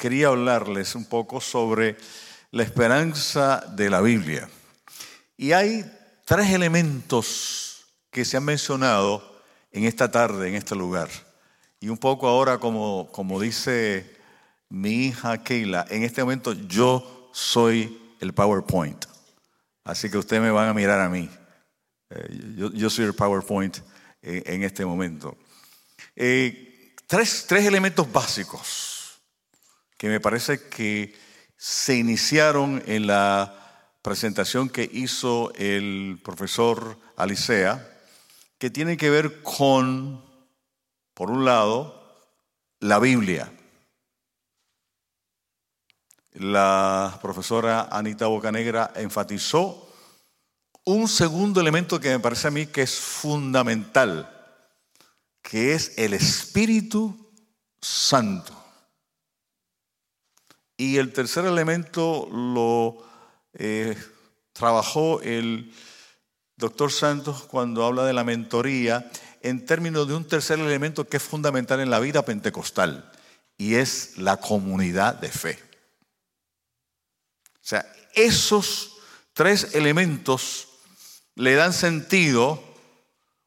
quería hablarles un poco sobre la esperanza de la Biblia. Y hay tres elementos que se han mencionado en esta tarde, en este lugar. Y un poco ahora, como, como dice mi hija Keila, en este momento yo soy el PowerPoint. Así que ustedes me van a mirar a mí. Eh, yo, soy el PowerPoint en, este momento. Eh, tres, tres elementos básicos que me parece que se iniciaron en la presentación que hizo el profesor Alicea, que tiene que ver con, por un lado, la Biblia. La profesora Anita Bocanegra enfatizó un segundo elemento que me parece a mí que es fundamental, que es el Espíritu Santo. Y el tercer elemento lo eh, trabajó el doctor Santos cuando habla de la mentoría en términos de un tercer elemento que es fundamental en la vida pentecostal y es la comunidad de fe. O sea, esos tres elementos le dan sentido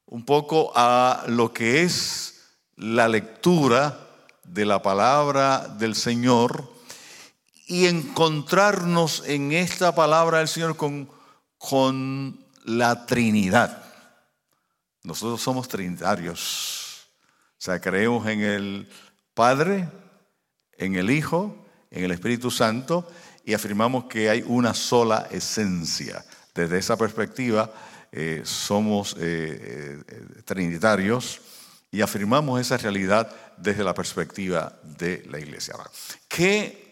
un poco a lo que es la lectura de la palabra del Señor y encontrarnos en esta palabra del Señor con, con la Trinidad. Nosotros somos trinitarios. O sea, creemos en el Padre, en el Hijo, en el Espíritu Santo y afirmamos que hay una sola esencia. Desde esa perspectiva eh, somos eh, eh, trinitarios y afirmamos esa realidad desde la perspectiva de la iglesia. ¿Qué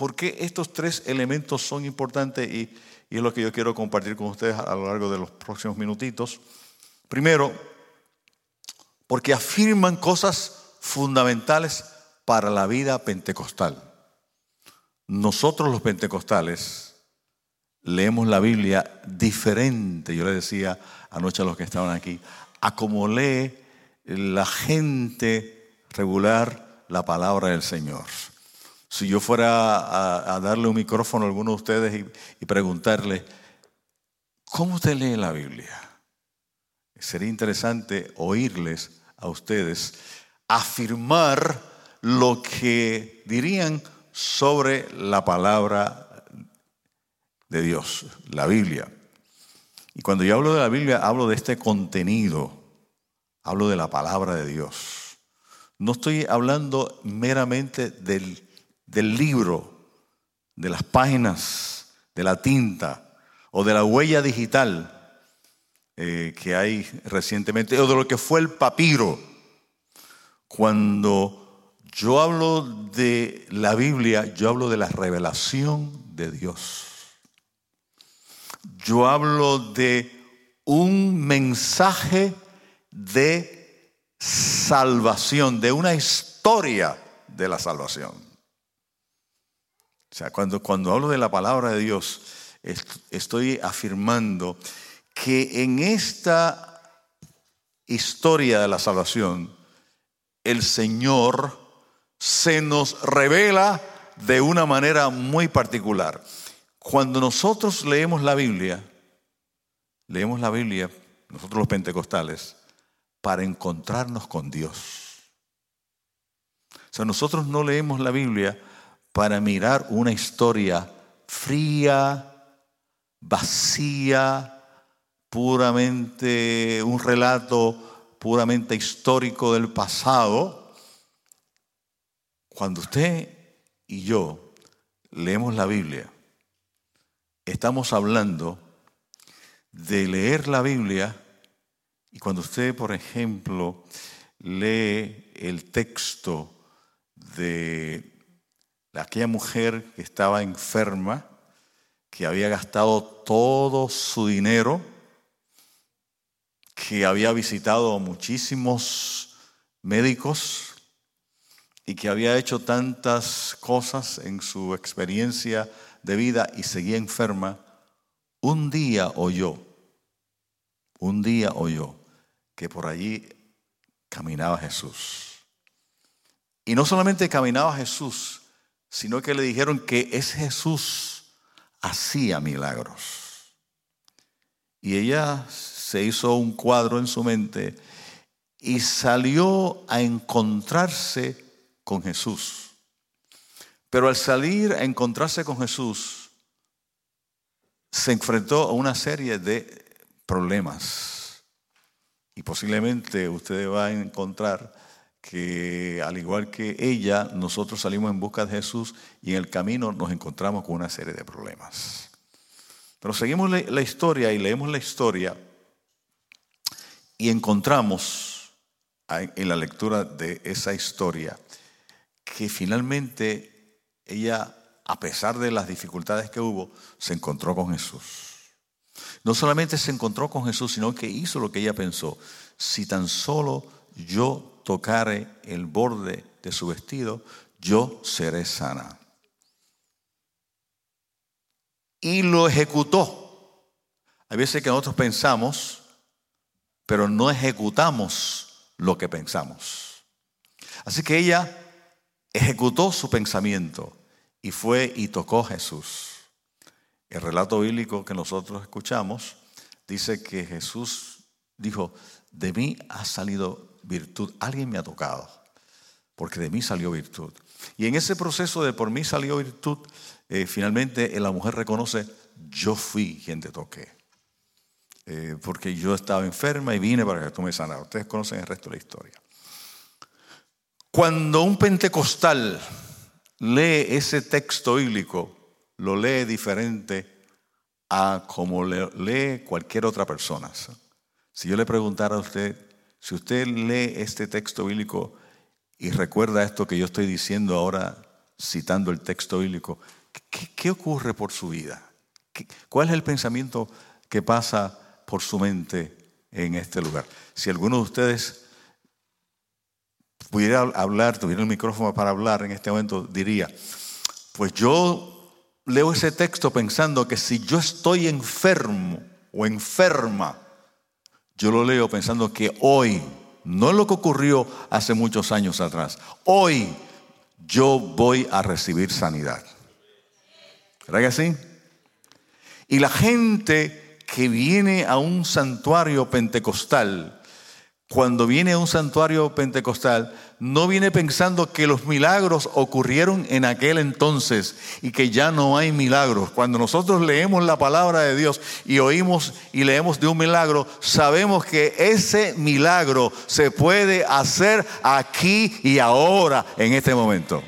¿Por qué estos tres elementos son importantes y, es lo que yo quiero compartir con ustedes a lo largo de los próximos minutitos? Primero, porque afirman cosas fundamentales para la vida pentecostal. Nosotros los pentecostales leemos la Biblia diferente, yo le decía anoche a los que estaban aquí, a como lee la gente regular la palabra del Señor. Si yo fuera a, darle un micrófono a alguno de ustedes y, preguntarle, ¿cómo usted lee la Biblia? Sería interesante oírles a ustedes afirmar lo que dirían sobre la palabra de Dios, la Biblia. Y cuando yo hablo de la Biblia, hablo de este contenido, hablo de la palabra de Dios. No estoy hablando meramente del del libro, de las páginas, de la tinta o de la huella digital eh, que hay recientemente, o de lo que fue el papiro. Cuando yo hablo de la Biblia, yo hablo de la revelación de Dios. Yo hablo de un mensaje de salvación, de una historia de la salvación. O sea, cuando, cuando hablo de la palabra de Dios, estoy afirmando que en esta historia de la salvación, el Señor se nos revela de una manera muy particular. Cuando nosotros leemos la Biblia, leemos la Biblia, nosotros los pentecostales, para encontrarnos con Dios. O sea, nosotros no leemos la Biblia para mirar una historia fría, vacía, puramente un relato puramente histórico del pasado, cuando usted y yo leemos la Biblia, estamos hablando de leer la Biblia y cuando usted, por ejemplo, lee el texto de aquella mujer que estaba enferma, que había gastado todo su dinero, que había visitado muchísimos médicos y que había hecho tantas cosas en su experiencia de vida y seguía enferma, un día oyó, un día oyó que por allí caminaba Jesús. Y no solamente caminaba Jesús, sino que le dijeron que ese Jesús hacía milagros. Y ella se hizo un cuadro en su mente y salió a encontrarse con Jesús. Pero al salir a encontrarse con Jesús, se enfrentó a una serie de problemas. Y posiblemente usted va a encontrar que al igual que ella, nosotros salimos en busca de Jesús y en el camino nos encontramos con una serie de problemas. Pero seguimos la historia y leemos la historia y encontramos en la lectura de esa historia que finalmente ella, a pesar de las dificultades que hubo, se encontró con Jesús. No solamente se encontró con Jesús, sino que hizo lo que ella pensó. Si tan solo yo tocare el borde de su vestido, yo seré sana. Y lo ejecutó. Hay veces que nosotros pensamos, pero no ejecutamos lo que pensamos. Así que ella ejecutó su pensamiento y fue y tocó a Jesús. El relato bíblico que nosotros escuchamos dice que Jesús dijo, de mí ha salido virtud, alguien me ha tocado, porque de mí salió virtud. Y en ese proceso de por mí salió virtud, eh, finalmente la mujer reconoce, yo fui quien te toqué. Eh, porque yo estaba enferma y vine para que tú me sanaras. Ustedes conocen el resto de la historia. Cuando un pentecostal lee ese texto bíblico, lo lee diferente a como lee cualquier otra persona. Si yo le preguntara a usted, si usted lee este texto bíblico y recuerda esto que yo estoy diciendo ahora, citando el texto bíblico, ¿qué, ocurre por su vida? ¿Cuál es el pensamiento que pasa por su mente en este lugar? Si alguno de ustedes pudiera hablar, tuviera el micrófono para hablar en este momento, diría, pues yo leo ese texto pensando que si yo estoy enfermo o enferma, yo lo leo pensando que hoy, no es lo que ocurrió hace muchos años atrás, hoy yo voy a recibir sanidad. ¿Verdad que así? Y la gente que viene a un santuario pentecostal, cuando viene a un santuario pentecostal, no viene pensando que los milagros ocurrieron en aquel entonces y que ya no hay milagros. Cuando nosotros leemos la palabra de Dios y oímos y leemos de un milagro, sabemos que ese milagro se puede hacer aquí y ahora, en este momento.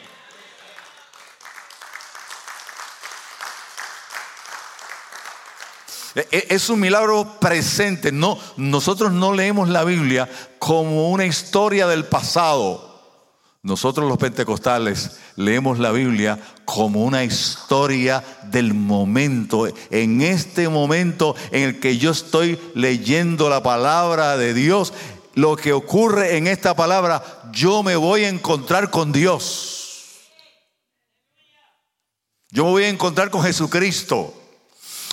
Es un milagro presente. No, nosotros no leemos la Biblia como una historia del pasado. Nosotros los pentecostales leemos la Biblia como una historia del momento. En este momento en el que yo estoy leyendo la palabra de Dios, lo que ocurre en esta palabra, yo me voy a encontrar con Dios. Yo me voy a encontrar con Jesucristo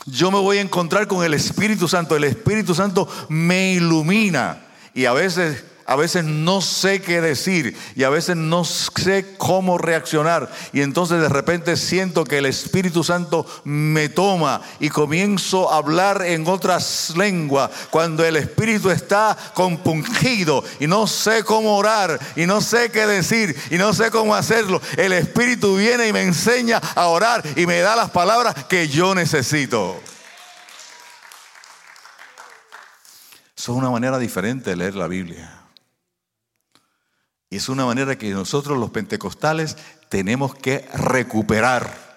yo me voy a encontrar con el Espíritu Santo. El Espíritu Santo me ilumina. Y a veces, a veces no sé qué decir y a veces no sé cómo reaccionar. Y entonces de repente siento que el Espíritu Santo me toma y comienzo a hablar en otras lenguas. Cuando el Espíritu está compungido y no sé cómo orar y no sé qué decir y no sé cómo hacerlo, el Espíritu viene y me enseña a orar y me da las palabras que yo necesito. Eso es una manera diferente de leer la Biblia. Y es una manera que nosotros los pentecostales tenemos que recuperar.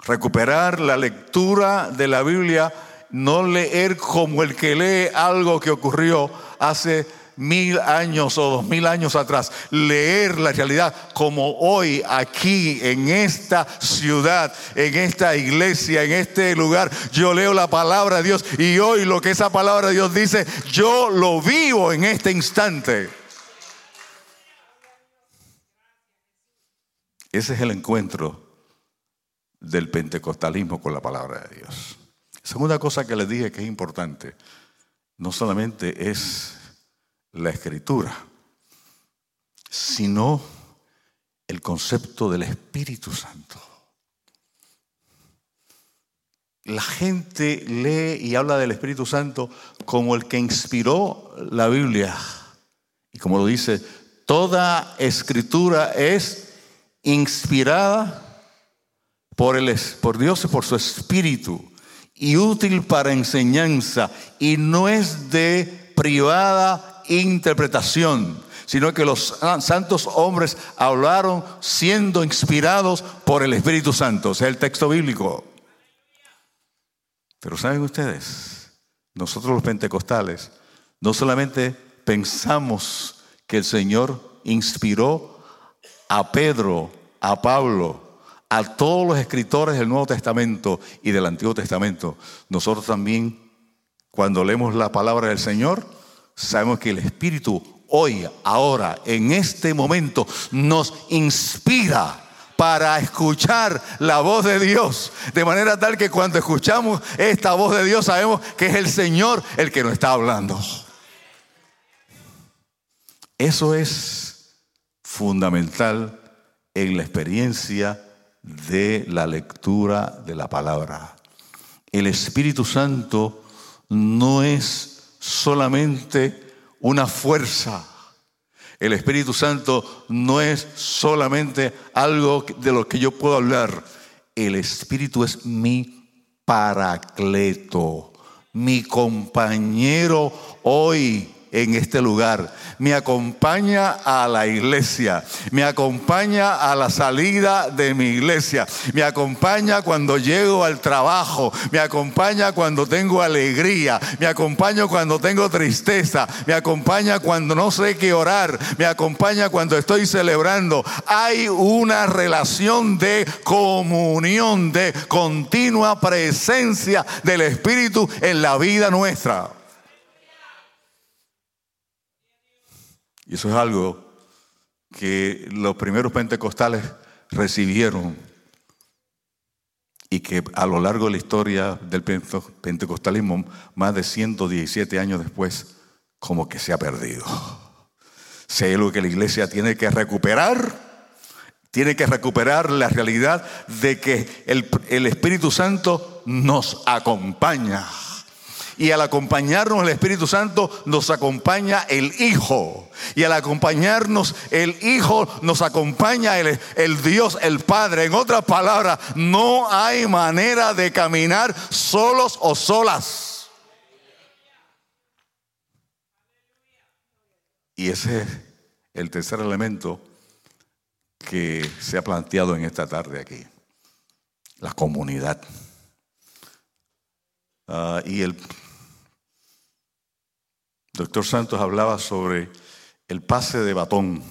Recuperar la lectura de la Biblia, no leer como el que lee algo que ocurrió hace mil años o dos mil años atrás, leer la realidad como hoy aquí en esta ciudad, en esta iglesia, en este lugar, yo leo la palabra de Dios y hoy lo que esa palabra de Dios dice, yo lo vivo en este instante. Ese es el encuentro del pentecostalismo con la palabra de Dios. Segunda cosa que les dije que es importante, no solamente es la escritura, sino el concepto del Espíritu Santo. La gente lee y habla del Espíritu Santo como el que inspiró la Biblia. Y como lo dice, toda escritura es inspirada por, el, por Dios y por su Espíritu y útil para enseñanza y no es de privada interpretación, sino que los santos hombres hablaron siendo inspirados por el Espíritu Santo, sea, el texto bíblico. Pero saben ustedes, nosotros los pentecostales no solamente pensamos que el Señor inspiró a Pedro, a Pablo, a todos los escritores del Nuevo Testamento y del Antiguo Testamento, nosotros también, cuando leemos la palabra del Señor, sabemos que el Espíritu hoy, ahora, en este momento, nos inspira para escuchar la voz de Dios. De manera tal que cuando escuchamos esta voz de Dios sabemos que es el Señor el que nos está hablando. Eso es fundamental en la experiencia de la lectura de la palabra. El Espíritu Santo no es solamente una fuerza. El Espíritu Santo no es solamente algo de lo que yo puedo hablar. El Espíritu es mi paracleto, mi compañero hoy en este lugar. Me acompaña a la iglesia, me acompaña a la salida de mi iglesia, me acompaña cuando llego al trabajo, me acompaña cuando tengo alegría, me acompaña cuando tengo tristeza, me acompaña cuando no sé qué orar, me acompaña cuando estoy celebrando. Hay una relación de comunión, de continua presencia del Espíritu en la vida nuestra. Y eso es algo que los primeros pentecostales recibieron y que a lo largo de la historia del pentecostalismo, más de 117 años después, como que se ha perdido. Si hay algo que la iglesia tiene que recuperar, tiene que recuperar la realidad de que el, el Espíritu Santo nos acompaña. Y al acompañarnos el Espíritu Santo nos acompaña el Hijo. Y al acompañarnos el Hijo nos acompaña el, Dios, el Padre. En otras palabras, no hay manera de caminar solos o solas. Y ese es el tercer elemento que se ha planteado en esta tarde aquí. La comunidad. Uh, y el doctor Santos hablaba sobre el pase de batón.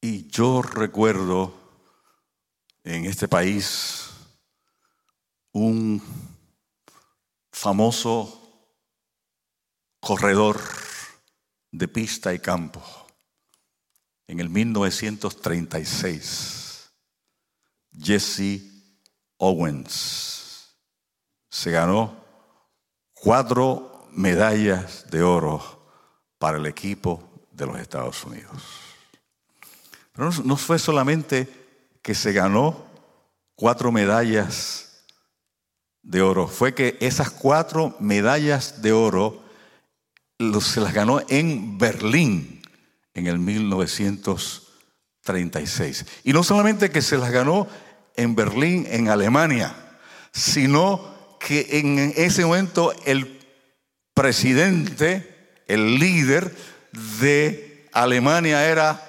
Y yo recuerdo en este país un famoso corredor de pista y campo en el 1936, Jesse Owens, se ganó cuatro medallas de oro para el equipo de los Estados Unidos. Pero no, fue solamente que se ganó cuatro medallas de oro, fue que esas cuatro medallas de oro se las ganó en Berlín en el 1936. Y no solamente que se las ganó en Berlín, en Alemania, sino que en ese momento el presidente, el líder de Alemania era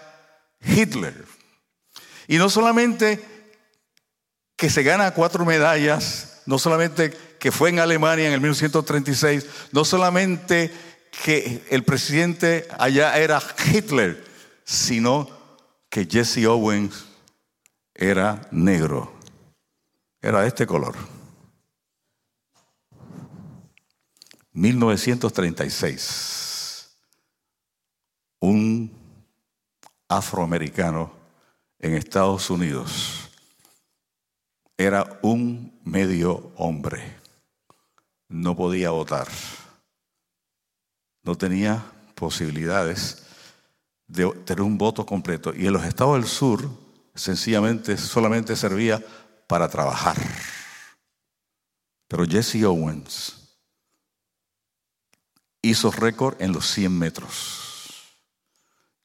Hitler. Y no solamente que se gana cuatro medallas, no solamente que fue en Alemania en el 1936, no solamente que el presidente allá era Hitler, sino que Jesse Owens era negro, era de este color. 1936, un afroamericano en Estados Unidos era un medio hombre, no podía votar, no tenía posibilidades de tener un voto completo. Y en los estados del sur, sencillamente, solamente servía para trabajar. Pero Jesse Owens hizo récord en los 100 metros.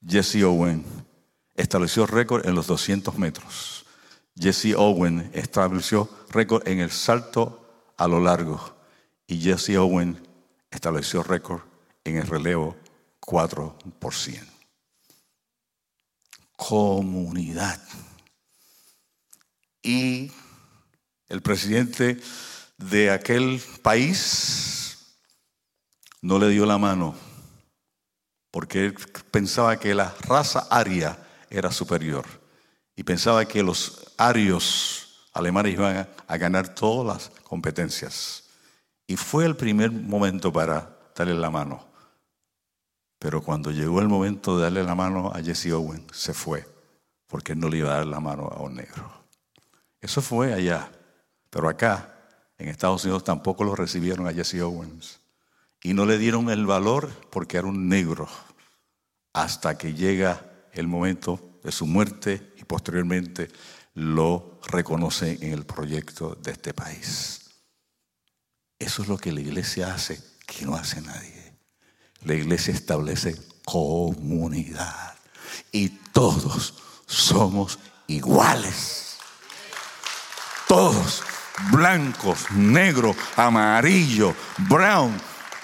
Jesse Owens estableció récord en los 200 metros. Jesse Owens estableció récord en el salto a lo largo. Y Jesse Owens estableció récord en el relevo 4%. Comunidad. Y el presidente de aquel país no le dio la mano porque él pensaba que la raza aria era superior y pensaba que los arios alemanes iban a ganar todas las competencias. Y fue el primer momento para darle la mano. Pero cuando llegó el momento de darle la mano a Jesse Owen, se fue, porque no le iba a dar la mano a un negro. Eso fue allá. Pero acá, en Estados Unidos, tampoco lo recibieron a Jesse Owens. Y no le dieron el valor porque era un negro. Hasta que llega el momento de su muerte y posteriormente lo reconoce en el proyecto de este país. Eso es lo que la iglesia hace, que no hace nadie. La iglesia establece comunidad y todos somos iguales. Todos, blancos, negros, amarillo, brown,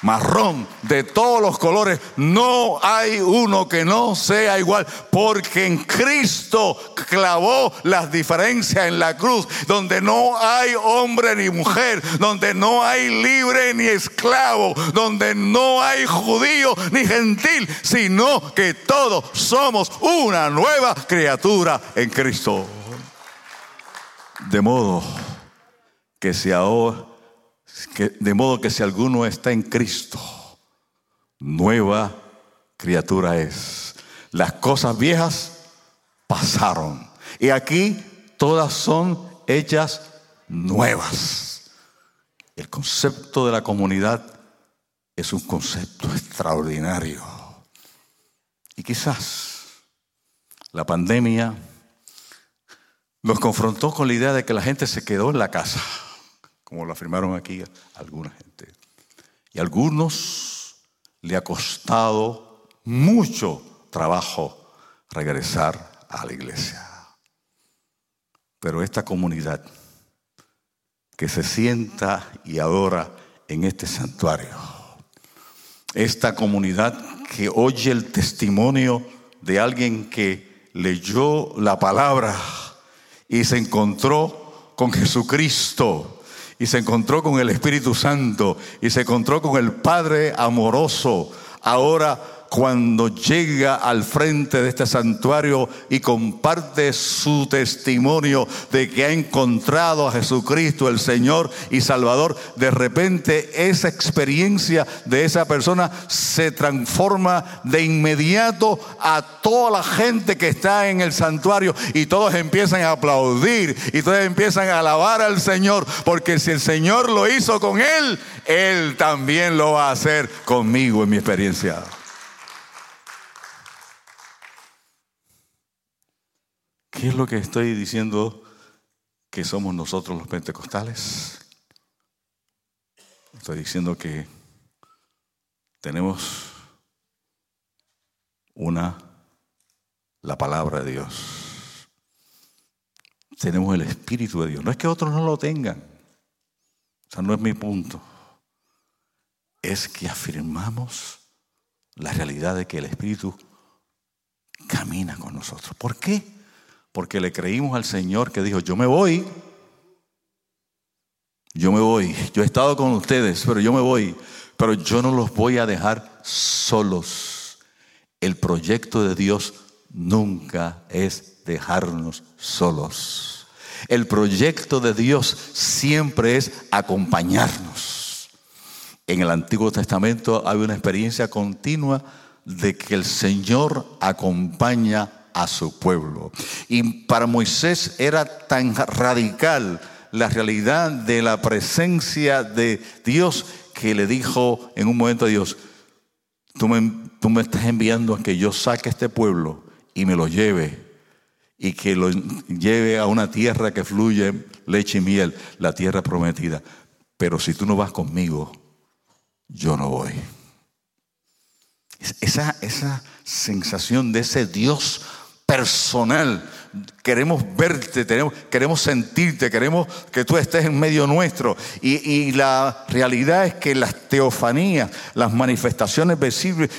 marrón, de todos los colores. No hay uno que no sea igual, porque en Cristo clavó las diferencias en la cruz, donde no hay hombre ni mujer, donde no hay libre ni esclavo, donde no hay judío ni gentil, sino que todos somos una nueva criatura en Cristo. De modo que si ahora de modo que si alguno está en Cristo, nueva criatura es. Las cosas viejas pasaron. Y aquí todas son hechas nuevas. El concepto de la comunidad es un concepto extraordinario. Y quizás la pandemia nos confrontó con la idea de que la gente se quedó en la casa como lo afirmaron aquí alguna gente. Y a algunos le ha costado mucho trabajo regresar a la iglesia. Pero esta comunidad que se sienta y adora en este santuario, esta comunidad que oye el testimonio de alguien que leyó la palabra y se encontró con Jesucristo y se encontró con el Espíritu Santo y se encontró con el Padre amoroso. Ahora cuando llega al frente de este santuario y comparte su testimonio de que ha encontrado a Jesucristo, el Señor y Salvador, de repente esa experiencia de esa persona se transforma de inmediato a toda la gente que está en el santuario y todos empiezan a aplaudir y todos empiezan a alabar al Señor, porque si el Señor lo hizo con él, él también lo va a hacer conmigo en mi experiencia. ¿Qué es lo que estoy diciendo que somos nosotros los pentecostales? Estoy diciendo que tenemos una, la palabra de Dios. Tenemos el Espíritu de Dios. No es que otros no lo tengan. O sea, no es mi punto. Es que afirmamos la realidad de que el Espíritu camina con nosotros. ¿Por qué? Porque le creímos al Señor que dijo, yo me voy, yo me voy, yo he estado con ustedes, pero yo me voy, pero yo no los voy a dejar solos. El proyecto de Dios nunca es dejarnos solos. El proyecto de Dios siempre es acompañarnos. En el Antiguo Testamento hay una experiencia continua de que el Señor acompaña a su pueblo. Y para Moisés era tan radical la realidad de la presencia de Dios que le dijo en un momento a Dios, tú me, tú me estás enviando a que yo saque este pueblo y me lo lleve y que lo lleve a una tierra que fluye leche y miel, la tierra prometida. Pero si tú no vas conmigo, yo no voy. Esa, esa sensación de ese Dios personal queremos verte, queremos sentirte, queremos que tú estés en medio nuestro. Y, la realidad es que las teofanías, las manifestaciones visibles,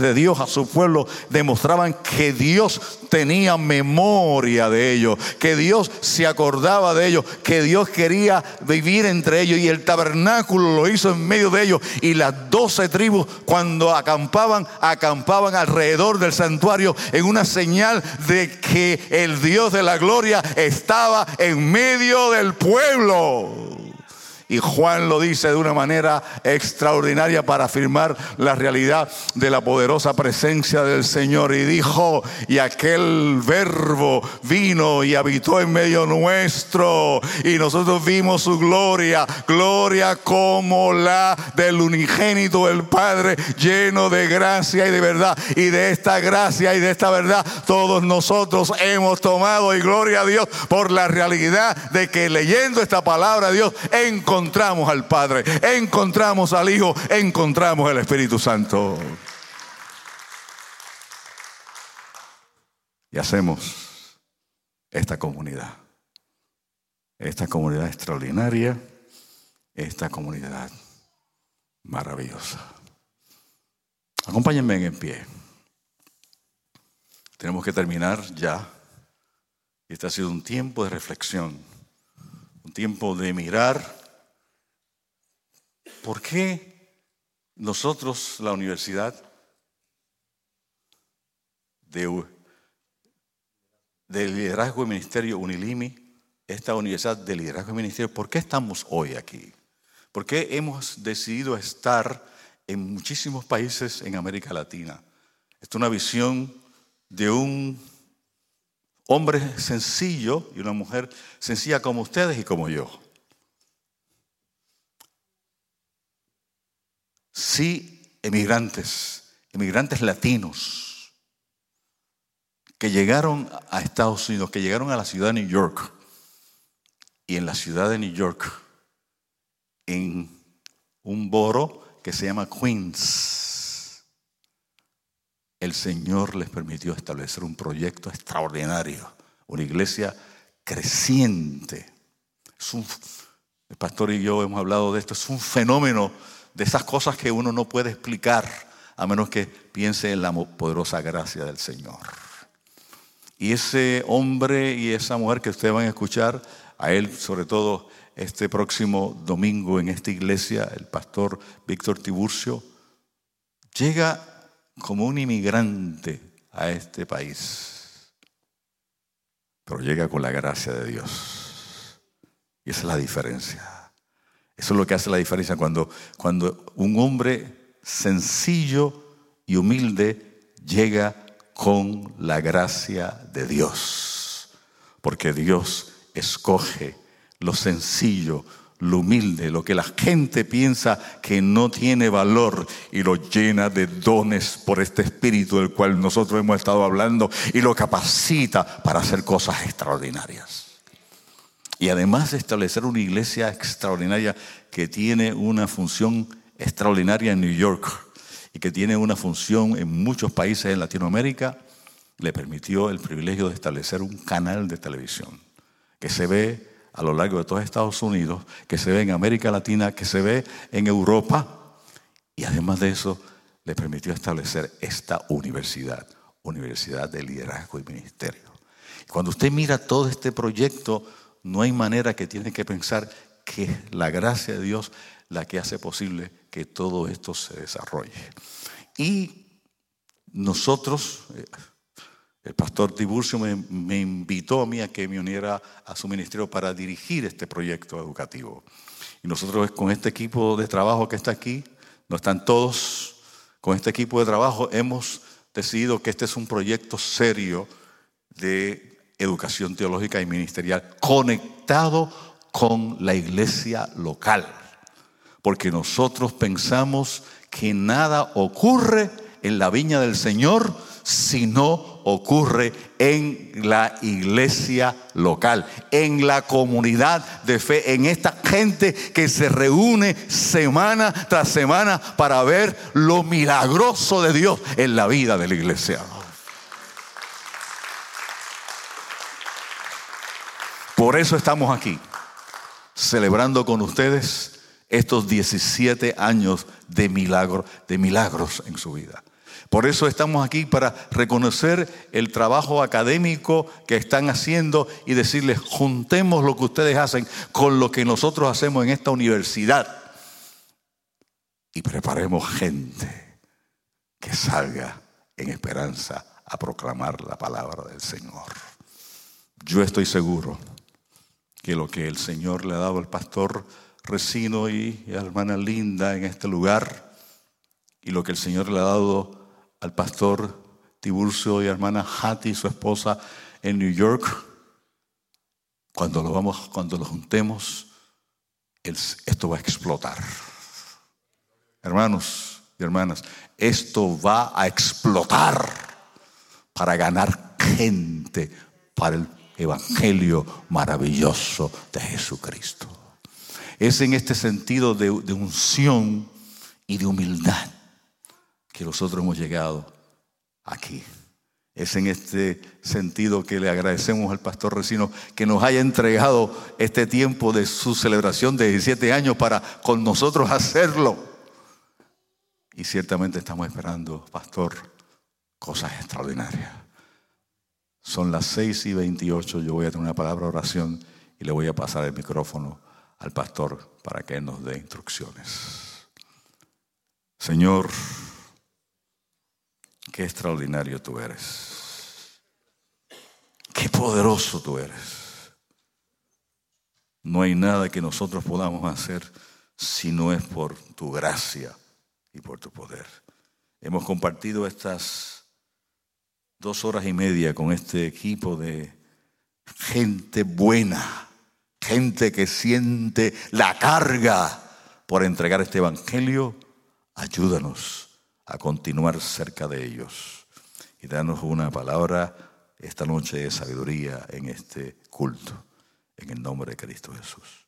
de Dios a su pueblo demostraban que Dios tenía memoria de ellos, que Dios se acordaba de ellos, que Dios quería vivir entre ellos y el tabernáculo lo hizo en medio de ellos. Y las doce tribus cuando acampaban, acampaban alrededor del santuario en una señal de que el Dios de la gloria estaba en medio del pueblo. Y Juan lo dice de una manera extraordinaria para afirmar la realidad de la poderosa presencia del Señor. Y dijo, y aquel verbo vino y habitó en medio nuestro. Y nosotros vimos su gloria, gloria como la del unigénito del Padre, lleno de gracia y de verdad. Y de esta gracia y de esta verdad todos nosotros hemos tomado. Y gloria a Dios por la realidad de que leyendo esta palabra Dios encontramos encontramos al Padre, encontramos al Hijo, encontramos el Espíritu Santo. Y hacemos esta comunidad, esta comunidad extraordinaria, esta comunidad maravillosa. Acompáñenme en pie. Tenemos que terminar ya. Este ha sido un tiempo de reflexión, un tiempo de mirar ¿Por qué nosotros, la universidad de, liderazgo y ministerio Unilimi, esta universidad de liderazgo y ministerio, ¿por qué estamos hoy aquí? ¿Por qué hemos decidido estar en muchísimos países en América Latina? Esta es una visión de un hombre sencillo y una mujer sencilla como ustedes y como yo. Sí emigrantes, emigrantes latinos, que llegaron a Estados Unidos, que llegaron a la ciudad de New York, y en la ciudad de New York, en un boro que se llama Queens, el Señor les permitió establecer un proyecto extraordinario, una iglesia creciente. el pastor y yo hemos hablado de esto, es un fenómeno de esas cosas que uno no puede explicar a menos que piense en la poderosa gracia del Señor. Y ese hombre y esa mujer que ustedes van a escuchar, a él sobre todo este próximo domingo en esta iglesia, el pastor Víctor Tiburcio, llega como un inmigrante a este país, pero llega con la gracia de Dios. Y esa es la diferencia. Eso es lo que hace la diferencia cuando, cuando un hombre sencillo y humilde llega con la gracia de Dios. Porque Dios escoge lo sencillo, lo humilde, lo que la gente piensa que no tiene valor y lo llena de dones por este espíritu del cual nosotros hemos estado hablando y lo capacita para hacer cosas extraordinarias. Y además de establecer una iglesia extraordinaria que tiene una función extraordinaria en New York y que tiene una función en muchos países en Latinoamérica, le permitió el privilegio de establecer un canal de televisión que se ve a lo largo de todo Estados Unidos, que se ve en América Latina, que se ve en Europa, y además de eso le permitió establecer esta universidad, Universidad de Liderazgo y Ministerio. Cuando usted mira todo este proyecto, no hay manera que tiene que pensar que la gracia de Dios la que hace posible que todo esto se desarrolle. Y nosotros, eh, el pastor Tiburcio me, invitó a mí a que me uniera a su ministerio para dirigir este proyecto educativo. Y nosotros con este equipo de trabajo que está aquí, no están todos, con este equipo de trabajo hemos decidido que este es un proyecto serio de educación teológica y ministerial conectado con la iglesia local. porque nosotros pensamos que nada ocurre en la viña del Señor si no ocurre en la iglesia local, en la comunidad de fe, en esta gente que se reúne semana tras semana para ver lo milagroso de Dios en la vida de la iglesia. Por eso estamos aquí, celebrando con ustedes estos 17 años de milagros, de milagros en su vida. Por eso estamos aquí para reconocer el trabajo académico que están haciendo y decirles, juntemos lo que ustedes hacen con lo que nosotros hacemos en esta universidad y preparemos gente que salga en esperanza a proclamar la palabra del Señor. Yo estoy seguro que lo que el Señor le ha dado al pastor Resino y a la hermana Linda en este lugar y lo que el Señor le ha dado al pastor Tiburcio y hermana Hattie, su esposa, en New York. Cuando lo vamos, cuando lo juntemos, esto va a explotar. Hermanos y hermanas, esto va a explotar para ganar gente para el evangelio maravilloso de Jesucristo. Es en este sentido de, unción y de humildad que nosotros hemos llegado aquí. Es en este sentido que le agradecemos al pastor Recino que nos haya entregado este tiempo de su celebración de 17 años para con nosotros hacerlo. Y ciertamente estamos esperando, pastor, cosas extraordinarias. Son las 6 y 28, yo voy a tener una palabra de oración y le voy a pasar el micrófono al pastor para que nos dé instrucciones. Señor, Qué extraordinario tú eres. Qué poderoso tú eres. No hay nada que nosotros podamos hacer si no es por tu gracia y por tu poder. Hemos compartido estas dos horas y media con este equipo de gente buena, gente que siente la carga por entregar este Evangelio. Ayúdanos a continuar cerca de ellos y danos una palabra esta noche de sabiduría en este culto, en el nombre de Cristo Jesús.